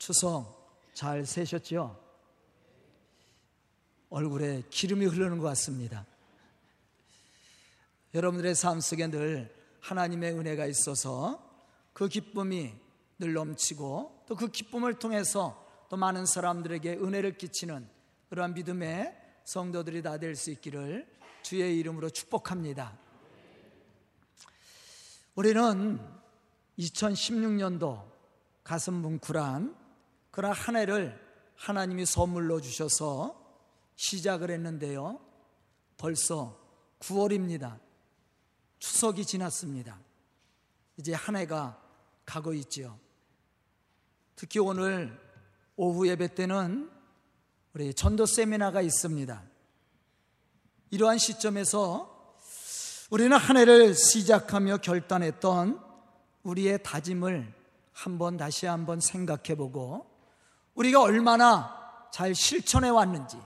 추석 잘 세셨죠? 얼굴에 기름이 흐르는 것 같습니다. 여러분들의 삶 속에 늘 하나님의 은혜가 있어서 그 기쁨이 늘 넘치고 또 그 기쁨을 통해서 또 많은 사람들에게 은혜를 끼치는 그러한 믿음의 성도들이 다 될 수 있기를 주의 이름으로 축복합니다. 우리는 2016년도 가슴 뭉클한 그런 한 해를 하나님이 선물로 주셔서 시작을 했는데요. 벌써 9월입니다. 추석이 지났습니다. 이제 한 해가 가고 있지요. 특히 오늘 오후 예배 때는 우리 전도 세미나가 있습니다. 이러한 시점에서 우리는 한 해를 시작하며 결단했던 우리의 다짐을 한번 다시 한번 생각해 보고 우리가 얼마나 잘 실천해 왔는지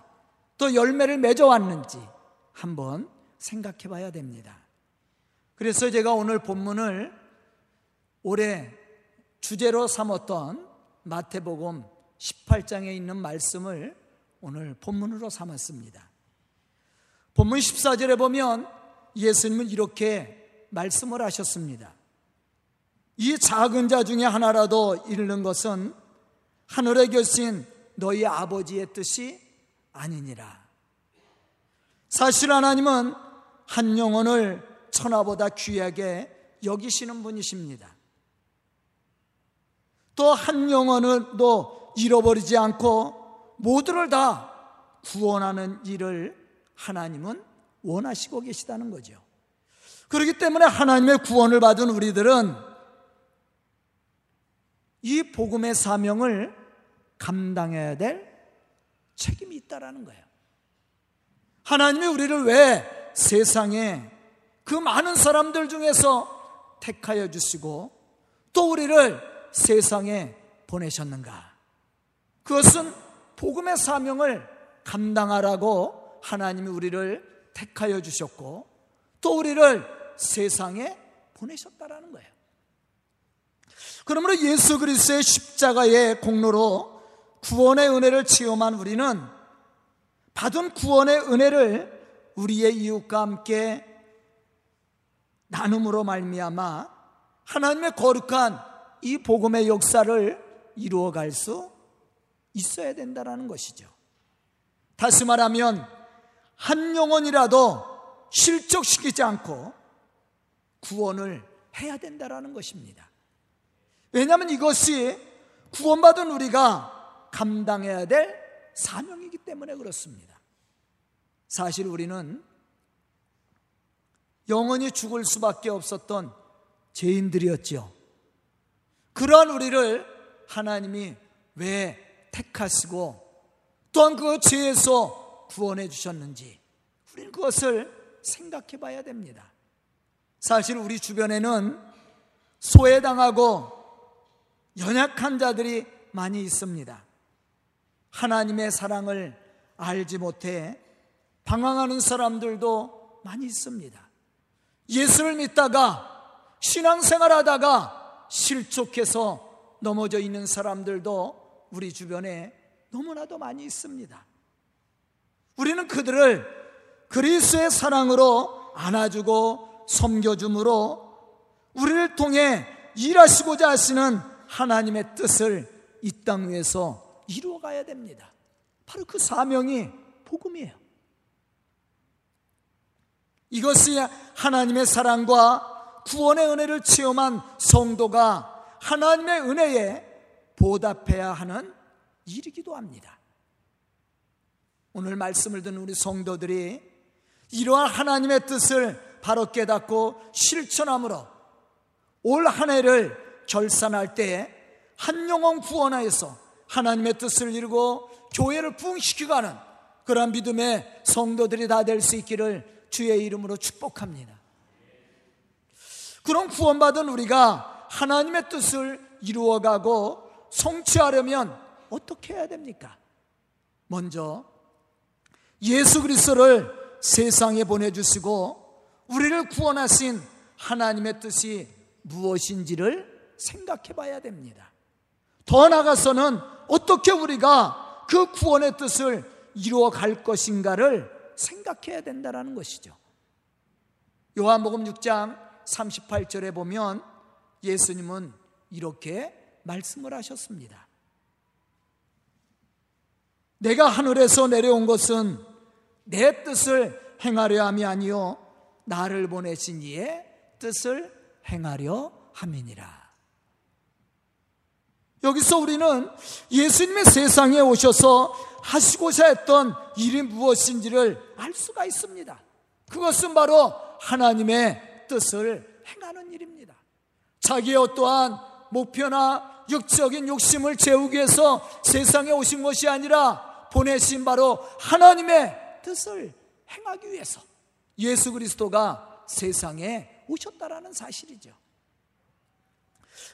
또 열매를 맺어 왔는지 한번 생각해 봐야 됩니다. 그래서 제가 오늘 본문을 올해 주제로 삼았던 마태복음 18장에 있는 말씀을 오늘 본문으로 삼았습니다. 본문 14절에 보면 예수님은 이렇게 말씀을 하셨습니다. 이 작은 자 중에 하나라도 잃는 것은 하늘에 계신 너희 아버지의 뜻이 아니니라. 사실 하나님은 한 영혼을 천하보다 귀하게 여기시는 분이십니다. 또 한 영혼을 또 잃어버리지 않고 모두를 다 구원하는 일을 하나님은 원하시고 계시다는 거죠. 그렇기 때문에 하나님의 구원을 받은 우리들은 이 복음의 사명을 감당해야 될 책임이 있다라는 거예요. 하나님이 우리를 왜 세상에 그 많은 사람들 중에서 택하여 주시고 또 우리를 세상에 보내셨는가? 그것은 복음의 사명을 감당하라고 하나님이 우리를 택하여 주셨고 또 우리를 세상에 보내셨다라는 거예요. 그러므로 예수 그리스도의 십자가의 공로로 구원의 은혜를 체험한 우리는 받은 구원의 은혜를 우리의 이웃과 함께 나눔으로 말미암아 하나님의 거룩한 이 복음의 역사를 이루어갈 수 있어야 된다는 것이죠. 다시 말하면 한 영혼이라도 실족시키지 않고 구원을 해야 된다는 것입니다. 왜냐하면 이것이 구원받은 우리가 감당해야 될 사명이기 때문에 그렇습니다. 사실 우리는 영원히 죽을 수밖에 없었던 죄인들이었지요. 그러한 우리를 하나님이 왜 택하시고 또한 그 죄에서 구원해 주셨는지 우리는 그것을 생각해 봐야 됩니다. 사실 우리 주변에는 소외당하고 연약한 자들이 많이 있습니다. 하나님의 사랑을 알지 못해 방황하는 사람들도 많이 있습니다. 예수를 믿다가 신앙생활 하다가 실족해서 넘어져 있는 사람들도 우리 주변에 너무나도 많이 있습니다. 우리는 그들을 그리스의 사랑으로 안아주고 섬겨줌으로 우리를 통해 일하시고자 하시는 하나님의 뜻을 이 땅 위에서 이루어가야 됩니다. 바로 그 사명이 복음이에요. 이것이 하나님의 사랑과 구원의 은혜를 체험한 성도가 하나님의 은혜에 보답해야 하는 일이기도 합니다. 오늘 말씀을 듣는 우리 성도들이 이러한 하나님의 뜻을 바로 깨닫고 실천함으로 올 한 해를 결산할 때한 영혼 구원하여서 하나님의 뜻을 이루고 교회를 부흥시키가는 그러한 믿음의 성도들이 다 될 수 있기를 주의 이름으로 축복합니다. 그런 구원받은 우리가 하나님의 뜻을 이루어가고 성취하려면 어떻게 해야 됩니까? 먼저 예수 그리스도를 세상에 보내주시고 우리를 구원하신 하나님의 뜻이 무엇인지를 생각해 봐야 됩니다. 더 나아가서는 어떻게 우리가 그 구원의 뜻을 이루어 갈 것인가를 생각해야 된다는 것이죠. 요한복음 6장 38절에 보면 예수님은 이렇게 말씀을 하셨습니다. 내가 하늘에서 내려온 것은 내 뜻을 행하려 함이 아니요 나를 보내신 이의 뜻을 행하려 함이니라. 여기서 우리는 예수님의 세상에 오셔서 하시고자 했던 일이 무엇인지를 알 수가 있습니다. 그것은 바로 하나님의 뜻을 행하는 일입니다. 자기의 어떠한 목표나 육적인 욕심을 채우기 위해서 세상에 오신 것이 아니라 보내신 바로 하나님의 뜻을 행하기 위해서 예수 그리스도가 세상에 오셨다라는 사실이죠.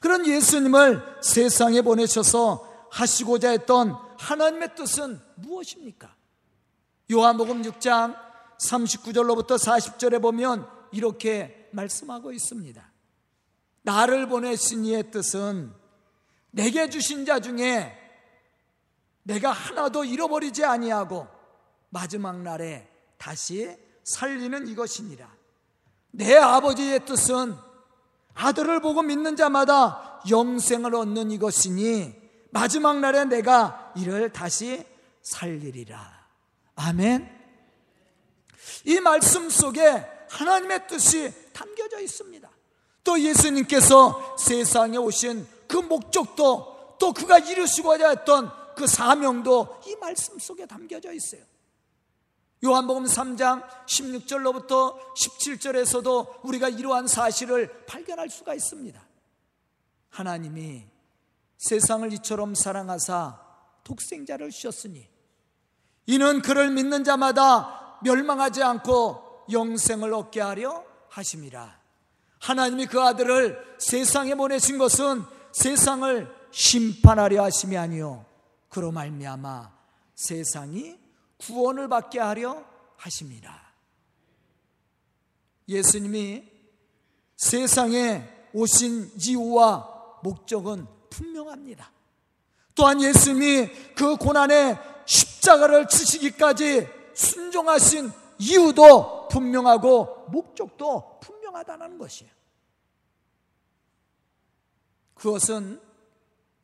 그런 예수님을 세상에 보내셔서 하시고자 했던 하나님의 뜻은 무엇입니까? 요한복음 6장 39절로부터 40절에 보면 이렇게 말씀하고 있습니다. 나를 보내신 이의 뜻은 내게 주신 자 중에 내가 하나도 잃어버리지 아니하고 마지막 날에 다시 살리는 이것이니라. 내 아버지의 뜻은 아들을 보고 믿는 자마다 영생을 얻는 이것이니 마지막 날에 내가 이를 다시 살리리라. 아멘. 이 말씀 속에 하나님의 뜻이 담겨져 있습니다. 또 예수님께서 세상에 오신 그 목적도 또 그가 이루시고자 했던 그 사명도 이 말씀 속에 담겨져 있어요. 요한복음 3장 16절로부터 17절에서도 우리가 이러한 사실을 발견할 수가 있습니다. 하나님이 세상을 이처럼 사랑하사 독생자를 주셨으니 이는 그를 믿는 자마다 멸망하지 않고 영생을 얻게 하려 하심이라. 하나님이 그 아들을 세상에 보내신 것은 세상을 심판하려 하심이 아니요 그로 말미암아 세상이 구원을 받게 하려 하십니다. 예수님이 세상에 오신 이유와 목적은 분명합니다. 또한 예수님이 그 고난의 십자가를 치시기까지 순종하신 이유도 분명하고 목적도 분명하다는 것이에요. 그것은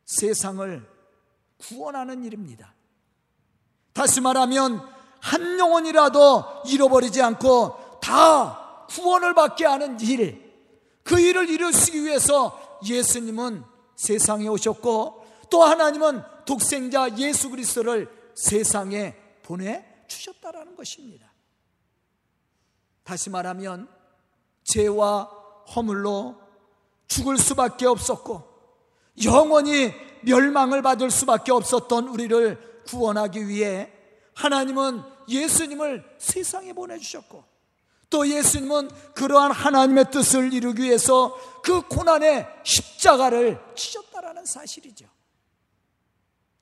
세상을 구원하는 일입니다. 다시 말하면 한 영혼이라도 잃어버리지 않고 다 구원을 받게 하는 일, 그 일을 이루시기 위해서 예수님은 세상에 오셨고 또 하나님은 독생자 예수 그리스도를 세상에 보내 주셨다라는 것입니다. 다시 말하면 죄와 허물로 죽을 수밖에 없었고 영원히 멸망을 받을 수밖에 없었던 우리를 구원하기 위해 하나님은 예수님을 세상에 보내주셨고 또 예수님은 그러한 하나님의 뜻을 이루기 위해서 그 고난의 십자가를 치셨다라는 사실이죠.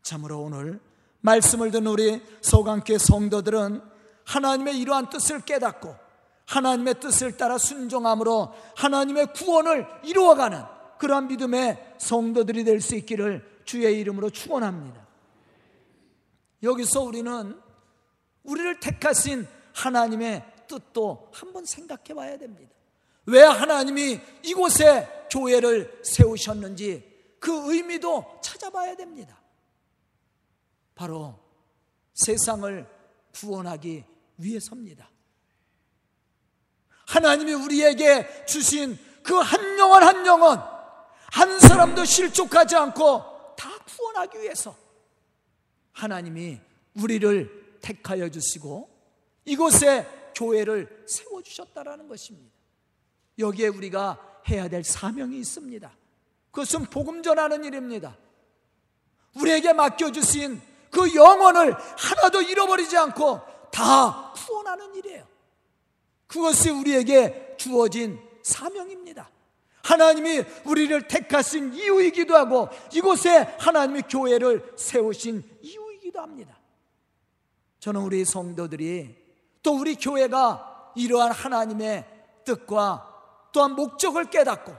참으로 오늘 말씀을 듣는 우리 소강교 성도들은 하나님의 이러한 뜻을 깨닫고 하나님의 뜻을 따라 순종함으로 하나님의 구원을 이루어가는 그러한 믿음의 성도들이 될 수 있기를 주의 이름으로 축원합니다. 여기서 우리는 우리를 택하신 하나님의 뜻도 한번 생각해 봐야 됩니다. 왜 하나님이 이곳에 교회를 세우셨는지 그 의미도 찾아봐야 됩니다. 바로 세상을 구원하기 위해서입니다. 하나님이 우리에게 주신 그 한 영혼 한 영혼 한 사람도 실족하지 않고 다 구원하기 위해서 하나님이 우리를 택하여 주시고 이곳에 교회를 세워 주셨다라는 것입니다. 여기에 우리가 해야 될 사명이 있습니다. 그것은 복음 전하는 일입니다. 우리에게 맡겨 주신 그 영혼을 하나도 잃어버리지 않고 다 구원하는 일이에요. 그것이 우리에게 주어진 사명입니다. 하나님이 우리를 택하신 이유이기도 하고 이곳에 하나님이 교회를 세우신 이유 이기도 합니다. 저는 우리 성도들이 또 우리 교회가 이러한 하나님의 뜻과 또한 목적을 깨닫고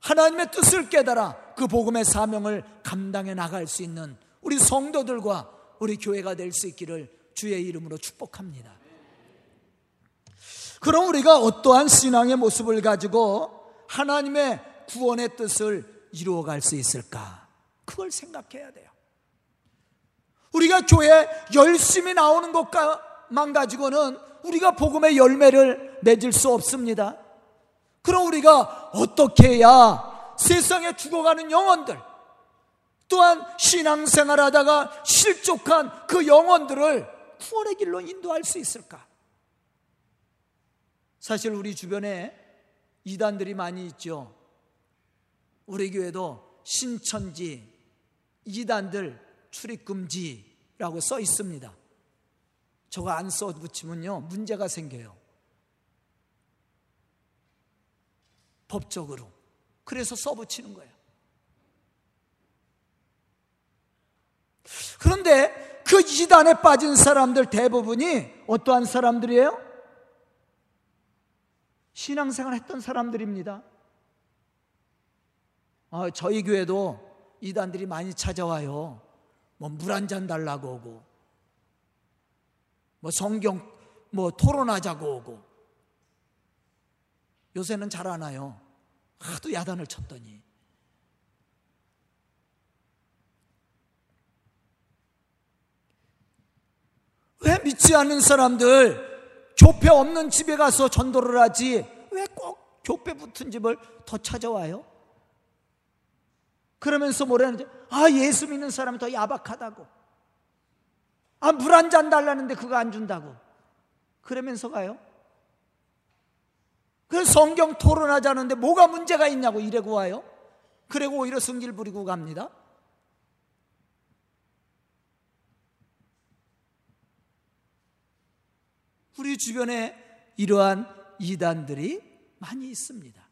하나님의 뜻을 깨달아 그 복음의 사명을 감당해 나갈 수 있는 우리 성도들과 우리 교회가 될 수 있기를 주의 이름으로 축복합니다. 그럼 우리가 어떠한 신앙의 모습을 가지고 하나님의 구원의 뜻을 이루어갈 수 있을까? 그걸 생각해야 돼요. 우리가 교회 열심히 나오는 것만 가지고는 우리가 복음의 열매를 맺을 수 없습니다. 그럼 우리가 어떻게 해야 세상에 죽어가는 영혼들, 또한 신앙생활 하다가 실족한 그 영혼들을 구원의 길로 인도할 수 있을까? 사실 우리 주변에 이단들이 많이 있죠. 우리 교회도 신천지 이단들 출입금지라고 써 있습니다. 저거 안 써 붙이면요 문제가 생겨요. 법적으로. 그래서 써 붙이는 거예요. 그런데 그 이단에 빠진 사람들 대부분이 어떠한 사람들이에요? 신앙생활 했던 사람들입니다. 어, 저희 교회도 이단들이 많이 찾아와요. 뭐 물 한 잔 달라고 오고, 뭐 성경 뭐 토론하자고 오고. 요새는 잘 안 와요. 하도 야단을 쳤더니. 왜 믿지 않는 사람들 교회 없는 집에 가서 전도를 하지 왜 꼭 교회 붙은 집을 더 찾아와요? 그러면서 뭐라는지 아 예수 믿는 사람이 더 야박하다고 아 물 한 잔 달라는데 그거 안 준다고 그러면서 가요? 그 성경 토론하자는데 뭐가 문제가 있냐고 이래고 와요? 그리고 오히려 승질 부리고 갑니다 우리 주변에 이러한 이단들이 많이 있습니다.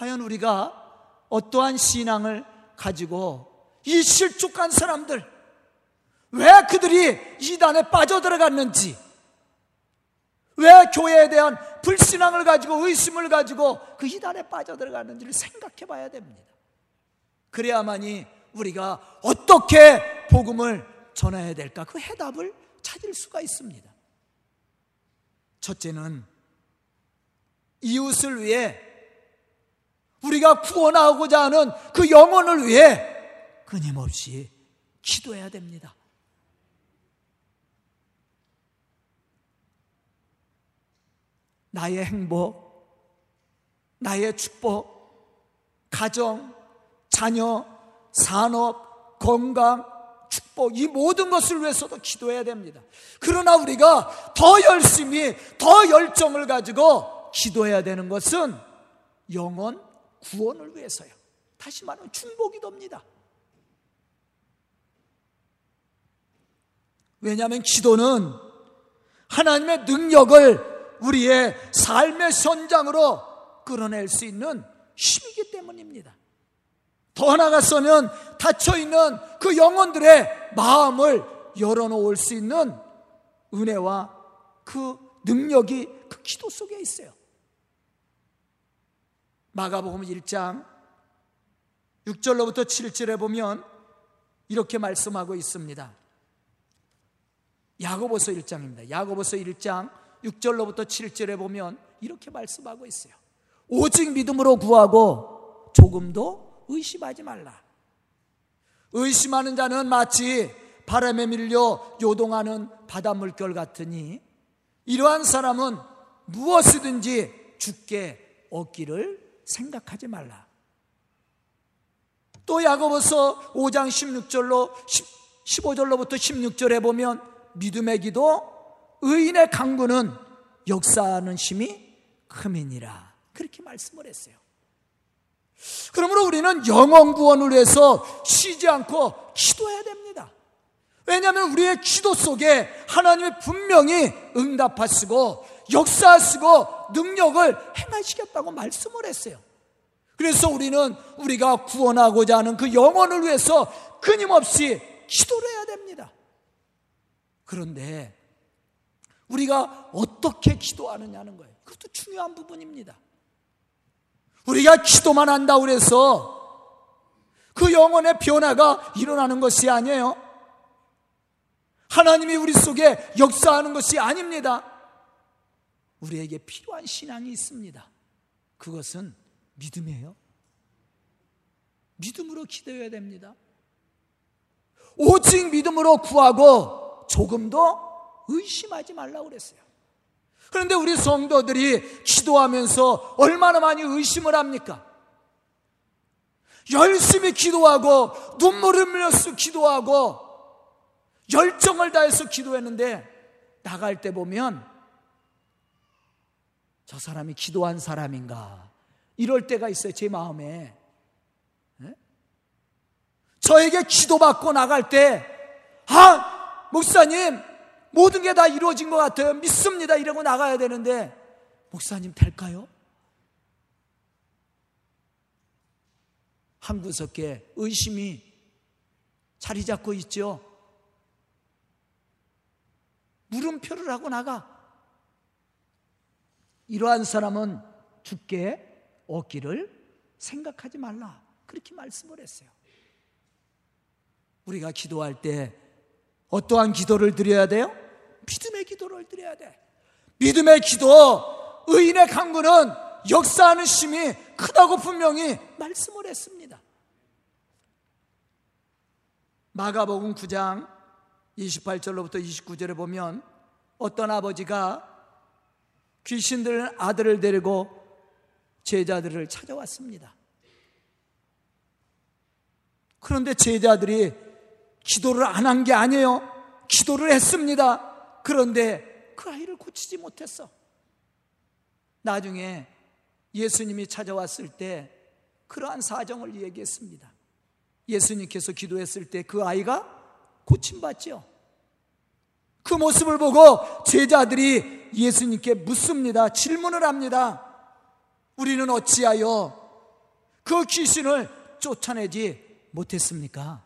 과연 우리가 어떠한 신앙을 가지고 이 실족한 사람들, 왜 그들이 이단에 빠져들어갔는지, 왜 교회에 대한 불신앙을 가지고 의심을 가지고 그 이단에 빠져들어갔는지를 생각해 봐야 됩니다. 그래야만이 우리가 어떻게 복음을 전해야 될까? 그 해답을 찾을 수가 있습니다. 첫째는 이웃을 위해 우리가 구원하고자 하는 그 영혼을 위해 끊임없이 기도해야 됩니다. 나의 행복, 나의 축복, 가정, 자녀, 산업, 건강, 축복, 이 모든 것을 위해서도 기도해야 됩니다. 그러나 우리가 더 열심히, 더 열정을 가지고 기도해야 되는 것은 영원 구원을 위해서요. 다시 말하면 중복이 됩니다. 왜냐하면 기도는 하나님의 능력을 우리의 삶의 현장으로 끌어낼 수 있는 힘이기 때문입니다. 더 나아가서는 닫혀있는 그 영혼들의 마음을 열어놓을 수 있는 은혜와 그 능력이 그 기도 속에 있어요. 마가복음 1장 6절로부터 7절에 보면 이렇게 말씀하고 있습니다. 야고보서 1장입니다. 야고보서 1장 6절로부터 7절에 보면 이렇게 말씀하고 있어요. 오직 믿음으로 구하고 조금도 의심하지 말라. 의심하는 자는 마치 바람에 밀려 요동하는 바닷물결 같으니 이러한 사람은 무엇이든지 죽게 얻기를 생각하지 말라. 또 야고보서 5장 16절로 15절로부터 16절에 보면 믿음의 기도 의인의 강구는 역사하는 힘이 크민이라 그렇게 말씀을 했어요. 그러므로 우리는 영원 구원을 위해서 쉬지 않고 기도해야 됩니다. 왜냐하면 우리의 기도 속에 하나님이 분명히 응답하시고 역사하시고 능력을 행하시겠다고 말씀을 했어요. 그래서 우리는 우리가 구원하고자 하는 그 영혼을 위해서 끊임없이 기도를 해야 됩니다. 그런데 우리가 어떻게 기도하느냐는 거예요. 그것도 중요한 부분입니다. 우리가 기도만 한다고 그래서 그 영혼의 변화가 일어나는 것이 아니에요. 하나님이 우리 속에 역사하는 것이 아닙니다. 우리에게 필요한 신앙이 있습니다. 그것은 믿음이에요. 믿음으로 기도해야 됩니다. 오직 믿음으로 구하고 조금도 의심하지 말라고 그랬어요. 그런데 우리 성도들이 기도하면서 얼마나 많이 의심을 합니까? 열심히 기도하고 눈물을 흘려서 기도하고 열정을 다해서 기도했는데 나갈 때 보면 저 사람이 기도한 사람인가 이럴 때가 있어요 제 마음에 네? 저에게 기도받고 나갈 때 아 목사님 모든 게 다 이루어진 것 같아요 믿습니다 이러고 나가야 되는데 목사님 될까요? 한 구석에 의심이 자리 잡고 있죠. 물음표를 하고 나가. 이러한 사람은 죽게 얻기를 생각하지 말라. 그렇게 말씀을 했어요. 우리가 기도할 때 어떠한 기도를 드려야 돼요? 믿음의 기도를 드려야 돼. 믿음의 기도, 의인의 강구는 역사하는 힘이 크다고 분명히 말씀을 했습니다. 마가복음 9장 28절로부터 29절에 보면 어떤 아버지가 귀신들 아들을 데리고 제자들을 찾아왔습니다. 그런데 제자들이 기도를 안 한 게 아니에요. 기도를 했습니다. 그런데 그 아이를 고치지 못했어. 나중에 예수님이 찾아왔을 때 그러한 사정을 얘기했습니다. 예수님께서 기도했을 때 그 아이가 고침받죠. 그 모습을 보고 제자들이 예수님께 묻습니다. 질문을 합니다. 우리는 어찌하여 그 귀신을 쫓아내지 못했습니까?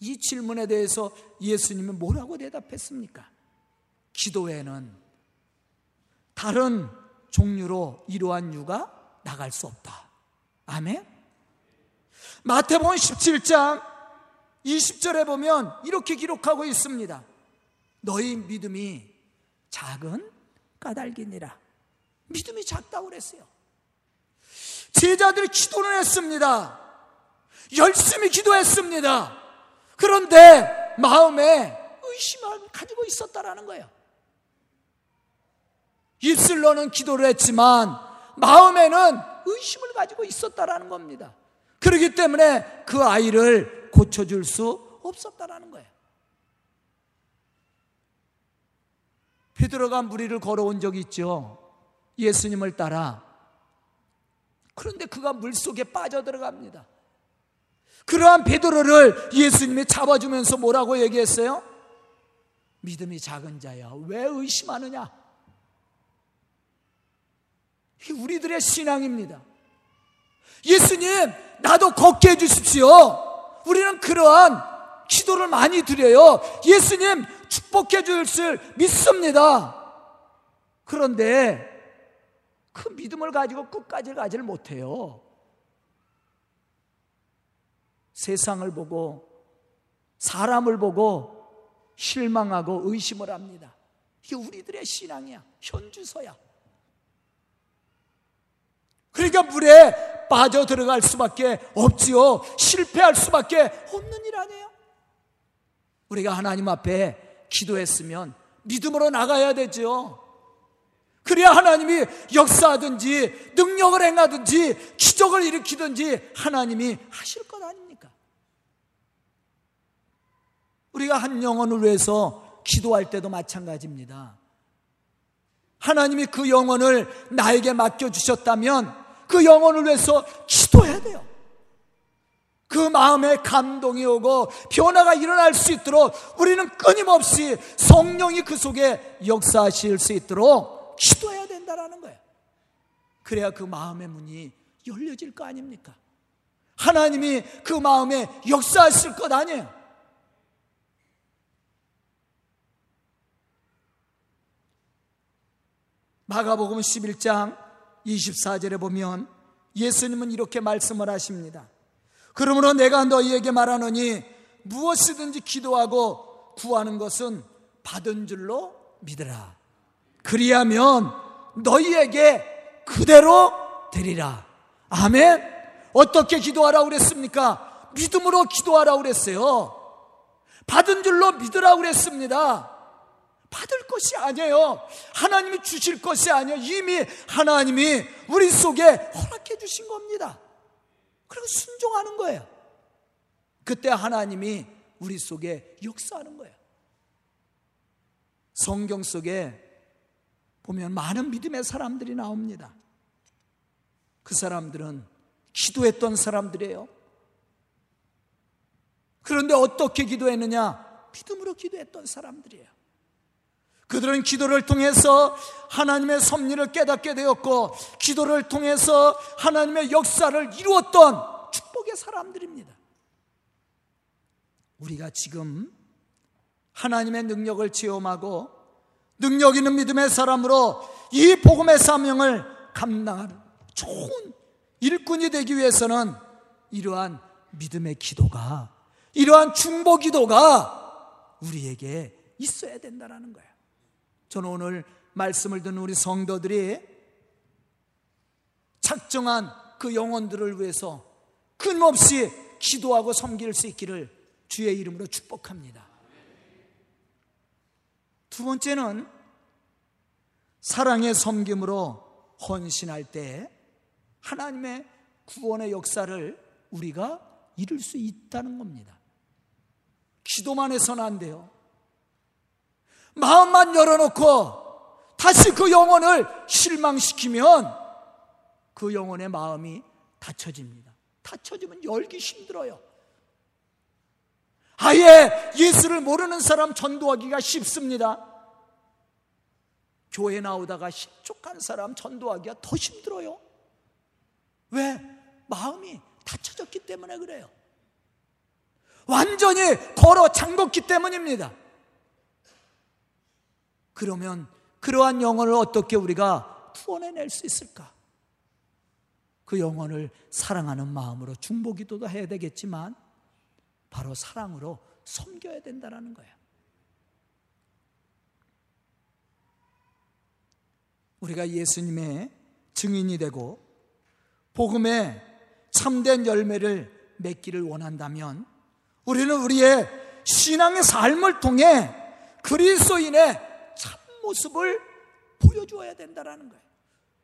이 질문에 대해서 예수님은 뭐라고 대답했습니까? 기도에는 다른 종류로 이러한 유가 나갈 수 없다. 아멘? 마태복음 17장 20절에 보면 이렇게 기록하고 있습니다. 너희 믿음이 작은 까닭이니라. 믿음이 작다고 그랬어요. 제자들이 기도를 했습니다. 열심히 기도했습니다. 그런데 마음에 의심을 가지고 있었다라는 거예요. 입술로는 기도를 했지만 마음에는 의심을 가지고 있었다라는 겁니다. 그렇기 때문에 그 아이를 고쳐줄 수 없었다라는 거예요. 베드로가 무리를 걸어온 적이 있죠. 예수님을 따라. 그런데 그가 물 속에 빠져들어갑니다. 그러한 베드로를 예수님이 잡아주면서 뭐라고 얘기했어요? 믿음이 작은 자야. 왜 의심하느냐? 우리들의 신앙입니다. 예수님, 나도 걷게 해주십시오. 우리는 그러한 기도를 많이 드려요. 예수님, 축복해 주실 믿습니다. 그런데 그 믿음을 가지고 끝까지 가지를 못해요. 세상을 보고 사람을 보고 실망하고 의심을 합니다. 이게 우리들의 신앙이야. 현주소야. 그러니까 물에 빠져 들어갈 수밖에 없지요. 실패할 수밖에 없는 일 아니에요. 우리가 하나님 앞에 기도했으면 믿음으로 나가야 되죠. 그래야 하나님이 역사하든지 능력을 행하든지 기적을 일으키든지 하나님이 하실 것 아닙니까? 우리가 한 영혼을 위해서 기도할 때도 마찬가지입니다. 하나님이 그 영혼을 나에게 맡겨주셨다면 그 영혼을 위해서 기도해야 돼요. 그 마음에 감동이 오고 변화가 일어날 수 있도록 우리는 끊임없이 성령이 그 속에 역사하실 수 있도록 기도해야 된다라는 거예요. 그래야 그 마음의 문이 열려질 거 아닙니까? 하나님이 그 마음에 역사하실 것 아니에요. 마가복음 11장 24절에 보면 예수님은 이렇게 말씀을 하십니다. 그러므로 내가 너희에게 말하노니 무엇이든지 기도하고 구하는 것은 받은 줄로 믿으라. 그리하면 너희에게 그대로 되리라. 아멘. 어떻게 기도하라고 그랬습니까? 믿음으로 하라고 그랬어요. 받은 줄로 믿으라고 그랬습니다. 받을 것이 아니에요. 하나님이 주실 것이 아니에요. 이미 하나님이 우리 속에 허락해 주신 겁니다. 그리고 순종하는 거예요. 그때 하나님이 우리 속에 역사하는 거예요. 성경 속에 보면 많은 믿음의 사람들이 나옵니다. 그 사람들은 기도했던 사람들이에요. 그런데 어떻게 기도했느냐? 믿음으로 기도했던 사람들이에요. 그들은 기도를 통해서 하나님의 섭리를 깨닫게 되었고, 기도를 통해서 하나님의 역사를 이루었던 축복의 사람들입니다. 우리가 지금 하나님의 능력을 체험하고 능력 있는 믿음의 사람으로 이 복음의 사명을 감당하는 좋은 일꾼이 되기 위해서는 이러한 믿음의 기도가 이러한 중보 기도가 우리에게 있어야 된다는 거예요. 저는 오늘 말씀을 듣는 우리 성도들이 작정한 그 영혼들을 위해서 끊임없이 기도하고 섬길 수 있기를 주의 이름으로 축복합니다. 두 번째는 사랑의 섬김으로 헌신할 때 하나님의 구원의 역사를 우리가 이룰 수 있다는 겁니다. 기도만 해서는 안 돼요. 마음만 열어놓고 다시 그 영혼을 실망시키면 그 영혼의 마음이 닫혀집니다. 닫혀지면 열기 힘들어요. 아예 예수를 모르는 사람 전도하기가 쉽습니다. 교회 나오다가 실족한 사람 전도하기가 더 힘들어요. 왜? 마음이 닫혀졌기 때문에 그래요. 완전히 걸어 잠궜기 때문입니다. 그러면 그러한 영혼을 어떻게 우리가 구원해낼 수 있을까? 그 영혼을 사랑하는 마음으로 중보기도도 해야 되겠지만 바로 사랑으로 섬겨야 된다는 거예요. 우리가 예수님의 증인이 되고 복음의 참된 열매를 맺기를 원한다면 우리는 우리의 신앙의 삶을 통해 그리스도인의 참 모습을 보여주어야 된다는 거예요.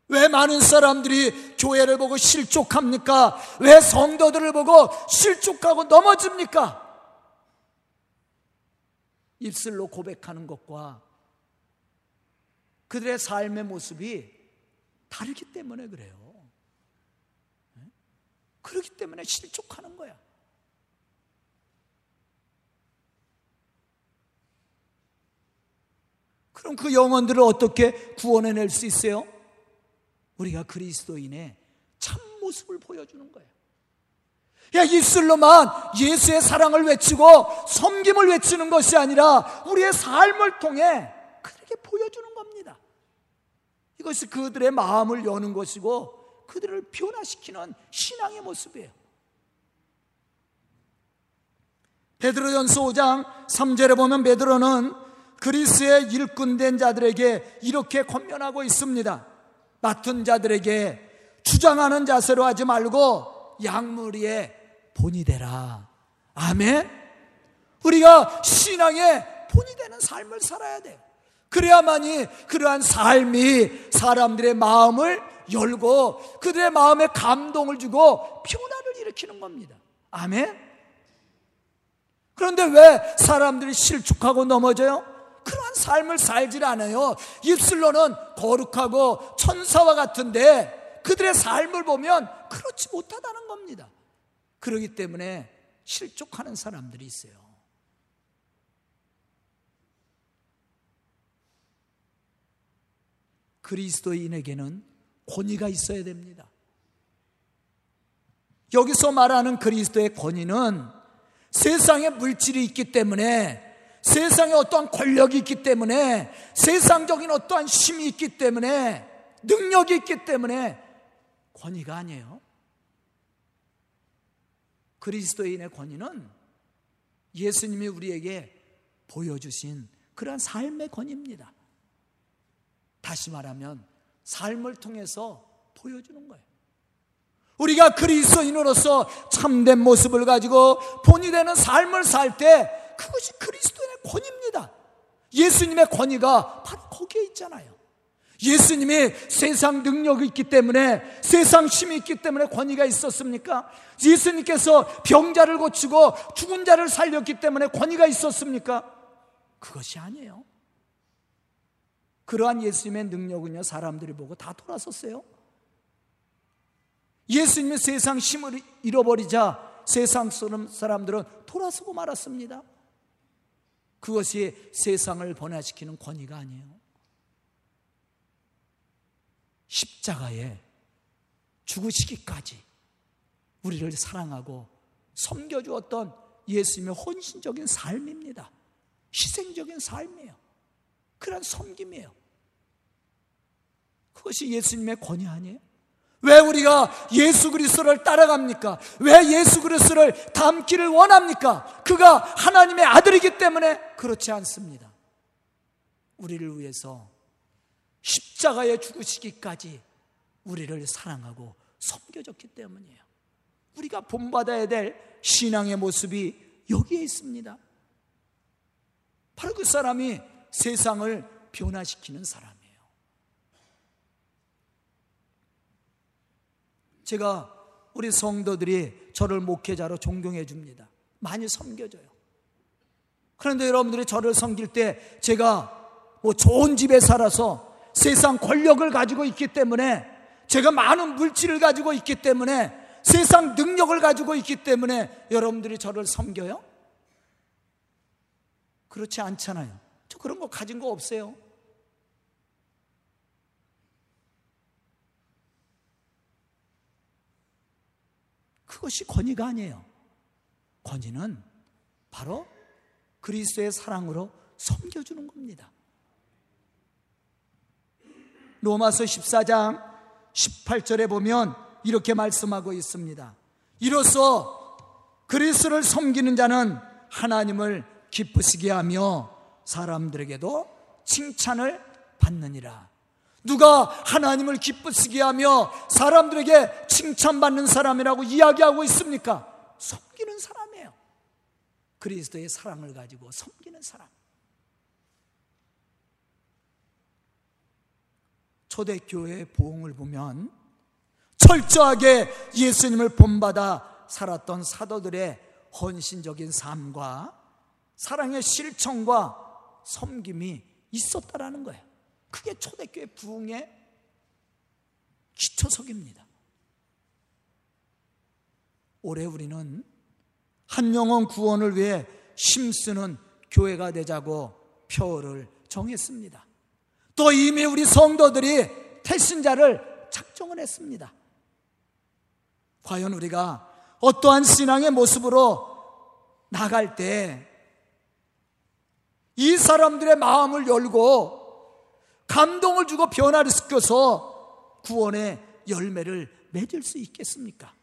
왜 많은 사람들이 교회를 보고 실족합니까? 왜 성도들을 보고 실족하고 넘어집니까? 입술로 고백하는 것과 그들의 삶의 모습이 다르기 때문에 그래요. 그렇기 때문에 실족하는 거야. 그럼 그 영혼들을 어떻게 구원해낼 수 있어요? 우리가 그리스도인의 참모습을 보여주는 거예요. 야, 입술로만 예수의 사랑을 외치고 섬김을 외치는 것이 아니라 우리의 삶을 통해 그렇게 보여주는 겁니다. 이것이 그들의 마음을 여는 것이고 그들을 변화시키는 신앙의 모습이에요. 베드로전서 5장 3절에 보면 베드로는 그리스의 일꾼된 자들에게 이렇게 권면하고 있습니다. 맡은 자들에게 주장하는 자세로 하지 말고 양무리에 본이 되라. 아멘. 우리가 신앙의 본이 되는 삶을 살아야 돼. 그래야만이 그러한 삶이 사람들의 마음을 열고 그들의 마음에 감동을 주고 변화를 일으키는 겁니다. 아멘. 그런데 왜 사람들이 실축하고 넘어져요? 그러한 삶을 살질 않아요. 입술로는 거룩하고 천사와 같은데 그들의 삶을 보면 그렇지 못하다는 겁니다. 그러기 때문에 실족하는 사람들이 있어요. 그리스도인에게는 권위가 있어야 됩니다. 여기서 말하는 그리스도의 권위는 세상에 물질이 있기 때문에 세상에 어떠한 권력이 있기 때문에 세상적인 어떠한 힘이 있기 때문에 능력이 있기 때문에 권위가 아니에요. 그리스도인의 권위는 예수님이 우리에게 보여주신 그러한 삶의 권위입니다. 다시 말하면 삶을 통해서 보여주는 거예요. 우리가 그리스도인으로서 참된 모습을 가지고 본이 되는 삶을 살 때 그것이 그리스도의 권위입니다. 예수님의 권위가 바로 거기에 있잖아요. 예수님이 세상 능력이 있기 때문에 세상 힘이 있기 때문에 권위가 있었습니까? 예수님께서 병자를 고치고 죽은 자를 살렸기 때문에 권위가 있었습니까? 그것이 아니에요. 그러한 예수님의 능력은요, 사람들이 보고 다 돌아섰어요. 예수님이 세상 힘을 잃어버리자 세상 사람들은 돌아서고 말았습니다. 그것이 세상을 번화시키는 권위가 아니에요. 십자가에 죽으시기까지 우리를 사랑하고 섬겨주었던 예수님의 헌신적인 삶입니다. 희생적인 삶이에요. 그런 섬김이에요. 그것이 예수님의 권위 아니에요? 왜 우리가 예수 그리스도를 따라갑니까? 왜 예수 그리스도를 닮기를 원합니까? 그가 하나님의 아들이기 때문에 그렇지 않습니다. 우리를 위해서 십자가에 죽으시기까지 우리를 사랑하고 섬겨줬기 때문이에요. 우리가 본받아야 될 신앙의 모습이 여기에 있습니다. 바로 그 사람이 세상을 변화시키는 사람. 제가 우리 성도들이 저를 목회자로 존경해 줍니다. 많이 섬겨줘요. 그런데 여러분들이 저를 섬길 때 제가 뭐 좋은 집에 살아서 세상 권력을 가지고 있기 때문에 제가 많은 물질을 가지고 있기 때문에 세상 능력을 가지고 있기 때문에 여러분들이 저를 섬겨요? 그렇지 않잖아요. 저 그런 거 가진 거 없어요. 그것이 권위가 아니에요. 권위는 바로 그리스도의 사랑으로 섬겨주는 겁니다. 로마서 14장 18절에 보면 이렇게 말씀하고 있습니다. 이로써 그리스도를 섬기는 자는 하나님을 기쁘시게 하며 사람들에게도 칭찬을 받느니라. 누가 하나님을 기쁘시게 하며 사람들에게 칭찬받는 사람이라고 이야기하고 있습니까? 섬기는 사람이에요. 그리스도의 사랑을 가지고 섬기는 사람. 초대교회의 보응을 보면 철저하게 예수님을 본받아 살았던 사도들의 헌신적인 삶과 사랑의 실천과 섬김이 있었다라는 거예요. 그게 초대교회 부흥의 기초석입니다. 올해 우리는 한 영혼 구원을 위해 힘쓰는 교회가 되자고 표를 정했습니다. 또 이미 우리 성도들이 태신자를 작정을 했습니다. 과연 우리가 어떠한 신앙의 모습으로 나갈 때 이 사람들의 마음을 열고 감동을 주고 변화를 시켜서 구원의 열매를 맺을 수 있겠습니까?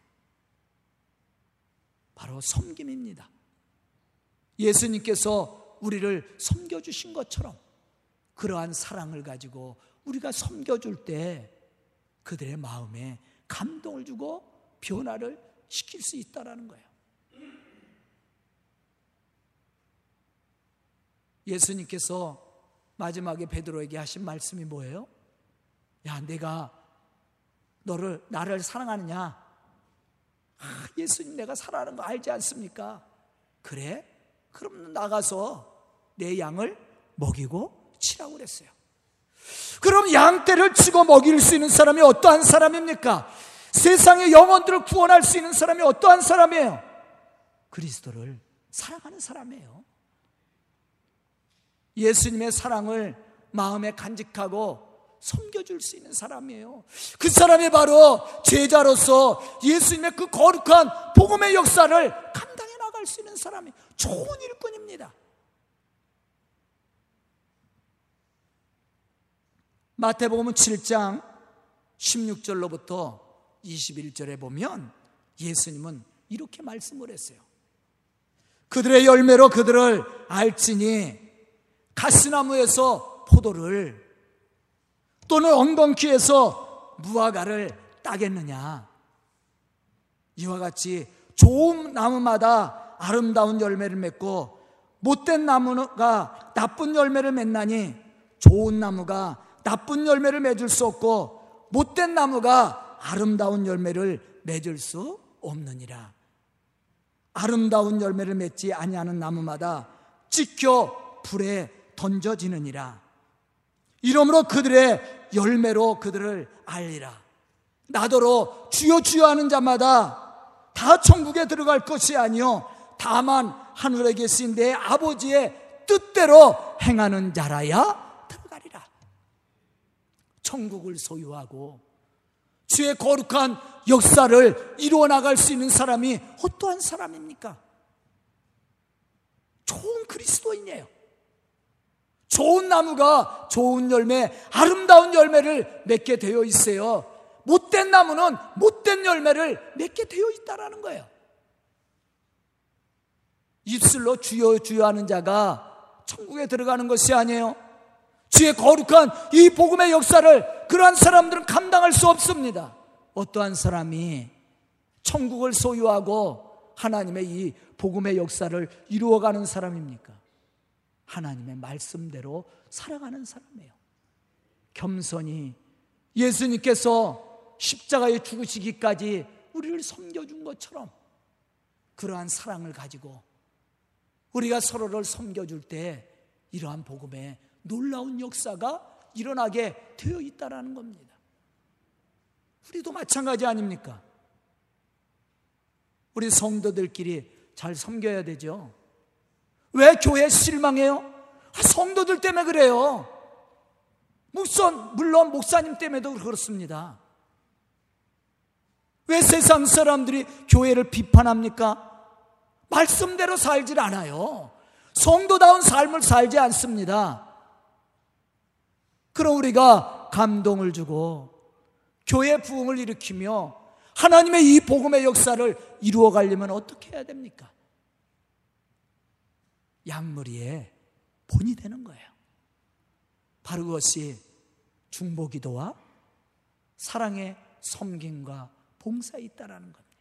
바로 섬김입니다. 예수님께서 우리를 섬겨주신 것처럼 그러한 사랑을 가지고 우리가 섬겨줄 때 그들의 마음에 감동을 주고 변화를 시킬 수 있다라는 거예요. 예수님께서 마지막에 베드로에게 하신 말씀이 뭐예요? 야, 내가 너를 나를 사랑하느냐? 아, 예수님 내가 사랑하는 거 알지 않습니까? 그래? 그럼 나가서 내 양을 먹이고 치라고 그랬어요. 그럼 양떼를 치고 먹일 수 있는 사람이 어떠한 사람입니까? 세상의 영혼들을 구원할 수 있는 사람이 어떠한 사람이에요? 그리스도를 사랑하는 사람이에요. 예수님의 사랑을 마음에 간직하고 섬겨줄 수 있는 사람이에요. 그 사람이 바로 제자로서 예수님의 그 거룩한 복음의 역사를 감당해 나갈 수 있는 사람이 좋은 일꾼입니다. 마태복음 7장 16절로부터 21절에 보면 예수님은 이렇게 말씀을 했어요. 그들의 열매로 그들을 알지니 가시나무에서 포도를 또는 엉겅퀴에서 무화과를 따겠느냐. 이와 같이 좋은 나무마다 아름다운 열매를 맺고 못된 나무가 나쁜 열매를 맺나니 좋은 나무가 나쁜 열매를 맺을 수 없고 못된 나무가 아름다운 열매를 맺을 수 없느니라. 아름다운 열매를 맺지 아니하는 나무마다 찍혀 불에 던져지느니라. 이러므로 그들의 열매로 그들을 알리라. 나더러 주여 주여 하는 자마다 다 천국에 들어갈 것이 아니요 다만 하늘에 계신 내 아버지의 뜻대로 행하는 자라야 들어가리라. 천국을 소유하고 주의 거룩한 역사를 이루어 나갈 수 있는 사람이 어떠한 사람입니까? 좋은 그리스도인이에요. 좋은 나무가 좋은 열매, 아름다운 열매를 맺게 되어 있어요. 못된 나무는 못된 열매를 맺게 되어 있다라는 거예요. 입술로 주여 주여 하는 자가 천국에 들어가는 것이 아니에요. 주의 거룩한 이 복음의 역사를 그러한 사람들은 감당할 수 없습니다. 어떠한 사람이 천국을 소유하고 하나님의 이 복음의 역사를 이루어가는 사람입니까? 하나님의 말씀대로 살아가는 사람이에요. 겸손히 예수님께서 십자가에 죽으시기까지 우리를 섬겨준 것처럼 그러한 사랑을 가지고 우리가 서로를 섬겨줄 때 이러한 복음의 놀라운 역사가 일어나게 되어 있다라는 겁니다. 우리도 마찬가지 아닙니까? 우리 성도들끼리 잘 섬겨야 되죠. 왜 교회 실망해요? 아, 성도들 때문에 그래요. 목사, 물론 목사님 때문에도 그렇습니다. 왜 세상 사람들이 교회를 비판합니까? 말씀대로 살질 않아요. 성도다운 삶을 살지 않습니다. 그럼 우리가 감동을 주고 교회 부흥을 일으키며 하나님의 이 복음의 역사를 이루어 가려면 어떻게 해야 됩니까? 양머리에 본이 되는 거예요. 바로 그것이 중보기도와 사랑의 섬김과 봉사에 있다라는 겁니다.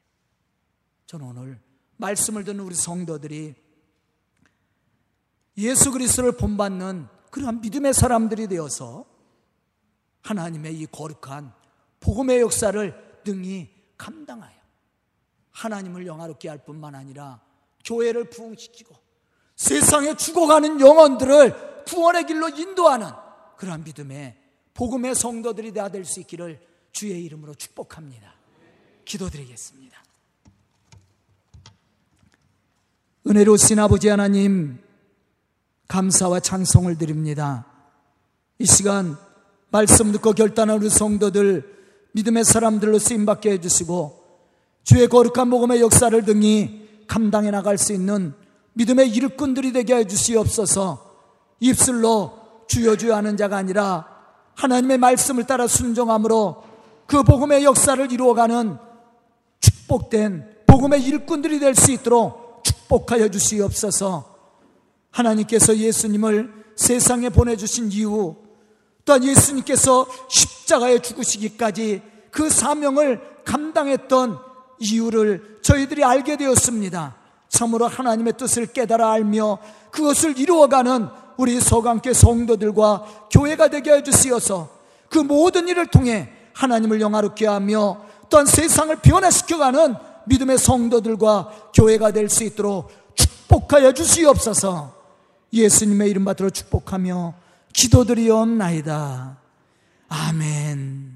저는 오늘 말씀을 듣는 우리 성도들이 예수 그리스도를 본받는 그러한 믿음의 사람들이 되어서 하나님의 이 거룩한 복음의 역사를 능히 감당하여 하나님을 영화롭게 할 뿐만 아니라 교회를 부흥시키고 세상에 죽어가는 영혼들을 구원의 길로 인도하는 그러한 믿음의 복음의 성도들이 될수 있기를 주의 이름으로 축복합니다. 기도드리겠습니다. 은혜로우신 아버지 하나님, 감사와 찬송을 드립니다. 이 시간 말씀 듣고 결단한 우리 성도들 믿음의 사람들로 쓰임받게 해주시고 주의 거룩한 복음의 역사를 등이 감당해 나갈 수 있는 믿음의 일꾼들이 되게 해주시옵소서 입술로 주여 주여 하는 자가 아니라 하나님의 말씀을 따라 순종함으로 그 복음의 역사를 이루어가는 축복된 복음의 일꾼들이 될 수 있도록 축복하여 주시옵소서 하나님께서 예수님을 세상에 보내주신 이후 또한 예수님께서 십자가에 죽으시기까지 그 사명을 감당했던 이유를 저희들이 알게 되었습니다. 참으로 하나님의 뜻을 깨달아 알며 그것을 이루어가는 우리 서강교 성도들과 교회가 되게 해주시어서 그 모든 일을 통해 하나님을 영화롭게 하며 또한 세상을 변화시켜가는 믿음의 성도들과 교회가 될 수 있도록 축복하여 주시옵소서 예수님의 이름 받들어 축복하며 기도드리옵나이다. 아멘.